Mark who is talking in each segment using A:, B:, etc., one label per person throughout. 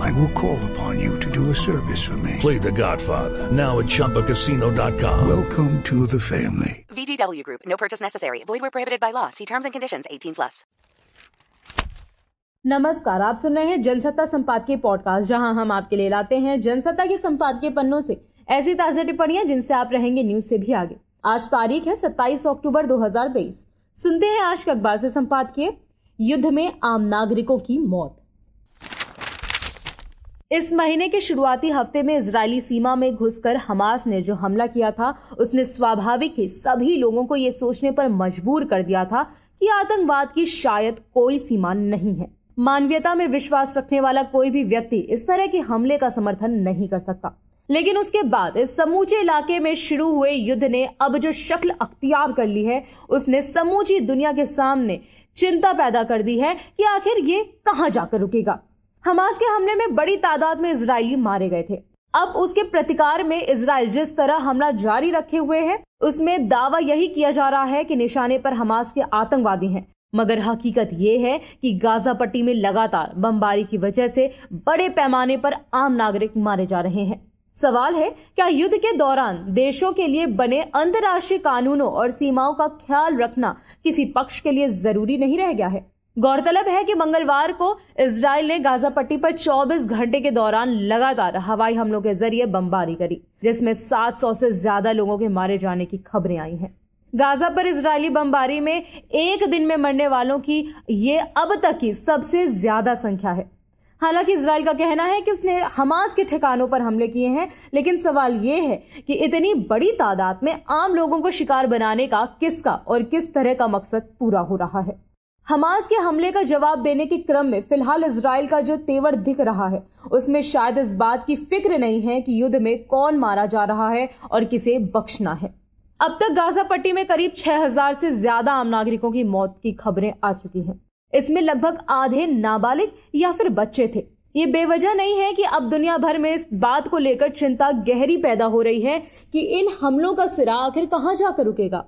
A: I will call upon you to do a service for me.
B: Play The Godfather now at ChumbaCasino.com.
A: Welcome to the family.
C: VGW Group. No purchase necessary. Void were prohibited by law. See terms and conditions. 18 plus.
D: नमस्कार आप सुन रहे हैं जनसत्ता संपादकीय podcast जहाँ हम आपके लिए लाते हैं जनसत्ता के संपादकीय पन्नों से ऐसी ताज़ा टिप्पणियाँ जिनसे आप रहेंगे न्यूज़ से भी आगे आज तारीख है 27 अक्टूबर 2023 सुनते हैं आज के अखबार से संपादकीय युद्ध में आम नागरिकों की मौत इस महीने के शुरुआती हफ़्ते में इजरायली सीमा में घुसकर हमास ने जो हमला किया था, उसने स्वाभाविक ही सभी लोगों को ये सोचने पर मजबूर कर दिया था कि आतंकवाद की शायद कोई सीमा नहीं है। मानवीयता में विश्वास रखने वाला कोई भी व्यक्ति इस तरह के हमले का समर्थन नहीं कर सकता। लेकिन उसके बाद इस समूचे इलाके में शुरू हुए युद्ध ने अब जो शक्ल अख्तियार कर ली है, उसने समूची दुनिया के सामने चिंता पैदा कर दी है कि आखिर ये कहाँ जाकर रुकेगा। हमास के हमले में बड़ी तादाद में इसराइली मारे गए थे। अब उसके प्रतिकार में इसराइल जिस तरह हमला जारी रखे हुए है, उसमें दावा यही किया जा रहा है कि निशाने पर हमास के आतंकवादी हैं। मगर हकीकत ये है कि गाजा पट्टी में लगातार बमबारी की वजह से बड़े पैमाने पर आम नागरिक मारे जा रहे हैं। सवाल है, क्या युद्ध के दौरान देशों के लिए बने अंतर्राष्ट्रीय कानूनों और सीमाओं का ख्याल रखना किसी पक्ष के लिए ज़रूरी नहीं रह गया है? गौरतलब है कि मंगलवार को इसराइल ने गाजा पट्टी पर 24 घंटे के दौरान लगातार हवाई हमलों के ज़रिए बमबारी करी, जिसमें 700 से ज़्यादा लोगों के मारे जाने की खबरें आई हैं। गाजा पर इसराइली बमबारी में एक दिन में मरने वालों की ये अब तक की सबसे ज़्यादा संख्या है। हालाँकि इसराइल का कहना है कि उसने हमास के ठिकानों पर हमले किए हैं, लेकिन सवाल ये है कि इतनी बड़ी तादाद में आम लोगों को शिकार बनाने का किसका और किस तरह का मकसद पूरा हो रहा है। हमास के हमले का जवाब देने के क्रम में फ़िलहाल इसराइल का जो तेवर दिख रहा है, उसमें शायद इस बात की फ़िक्र नहीं है कि युद्ध में कौन मारा जा रहा है और किसे बख्शना है। अब तक गाजा पट्टी में करीब 6000 से ज़्यादा आम नागरिकों की मौत की खबरें आ चुकी हैं। इसमें लगभग आधे नाबालिग या फिर बच्चे थे। ये बेवजह नहीं है कि अब दुनिया भर में इस बात को लेकर चिंता गहरी पैदा हो रही है कि इन हमलों का सिरा आखिर कहाँ जाकर रुकेगा।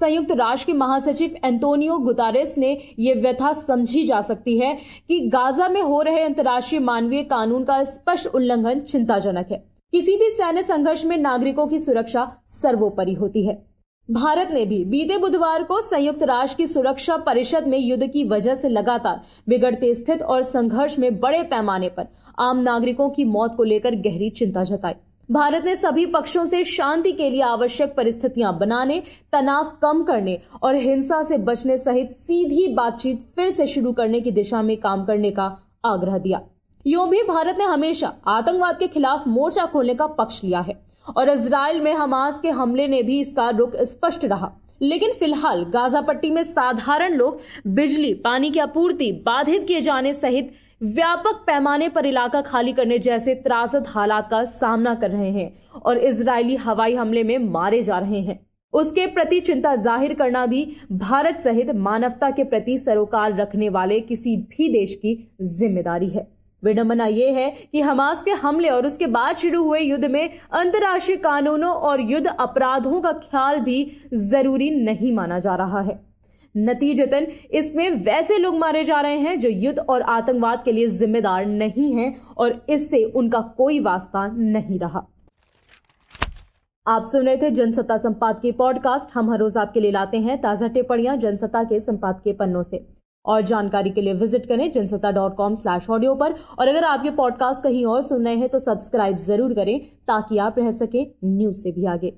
D: संयुक्त राष्ट्र के महासचिव एंटोनियो गुतारेस ने यह व्यथा समझी जा सकती है कि गाजा में हो रहे अंतर्राष्ट्रीय मानवीय कानून का स्पष्ट उल्लंघन चिंताजनक है। किसी भी सैन्य संघर्ष में नागरिकों की सुरक्षा सर्वोपरि होती है। भारत ने भी बीते बुधवार को संयुक्त राष्ट्र की सुरक्षा परिषद में युद्ध की वजह से लगातार बिगड़ते स्थित और संघर्ष में बड़े पैमाने पर आम नागरिकों की मौत को लेकर गहरी चिंता जताई। भारत ने सभी पक्षों से शांति के लिए आवश्यक परिस्थितियाँ बनाने, तनाव कम करने और हिंसा से बचने सहित सीधी बातचीत फिर से शुरू करने की दिशा में काम करने का आग्रह दिया। यो भी भारत ने हमेशा आतंकवाद के खिलाफ मोर्चा खोलने का पक्ष लिया है और इसराइल में हमास के हमले ने भी इसका रुख स्पष्ट रहा। लेकिन फ़िलहाल गाजा पट्टी में साधारण लोग बिजली, पानी की आपूर्ति बाधित किए जाने सहित व्यापक पैमाने पर इलाका खाली करने जैसे त्रासद हालात का सामना कर रहे हैं और इसराइली हवाई हमले में मारे जा रहे हैं। उसके प्रति चिंता ज़ाहिर करना भी भारत सहित मानवता के प्रति सरोकार रखने वाले किसी भी देश की ज़िम्मेदारी है। विडंबना यह है कि हमास के हमले और उसके बाद शुरू हुए युद्ध में अंतर्राष्ट्रीय कानूनों और युद्ध अपराधों का ख्याल भी ज़रूरी नहीं माना जा रहा है। नतीजतन। इसमें वैसे लोग मारे जा रहे हैं जो युद्ध और आतंकवाद के लिए जिम्मेदार नहीं हैं और इससे उनका कोई वास्ता नहीं रहा। आप सुन रहे थे जनसत्ता संपाद के पॉडकास्ट। हम हर रोज आपके लिए लाते हैं ताज़ा टिप्पणियाँ जनसत्ता के संपादकीय पन्नों से। और जानकारी के लिए विज़िट करें Jansatta dot com slash audio पर। और अगर आप ये पॉडकास्ट कहीं और सुन रहे हैं तो सब्सक्राइब ज़रूर करें ताकि आप रह सके न्यूज़ से भी आगे।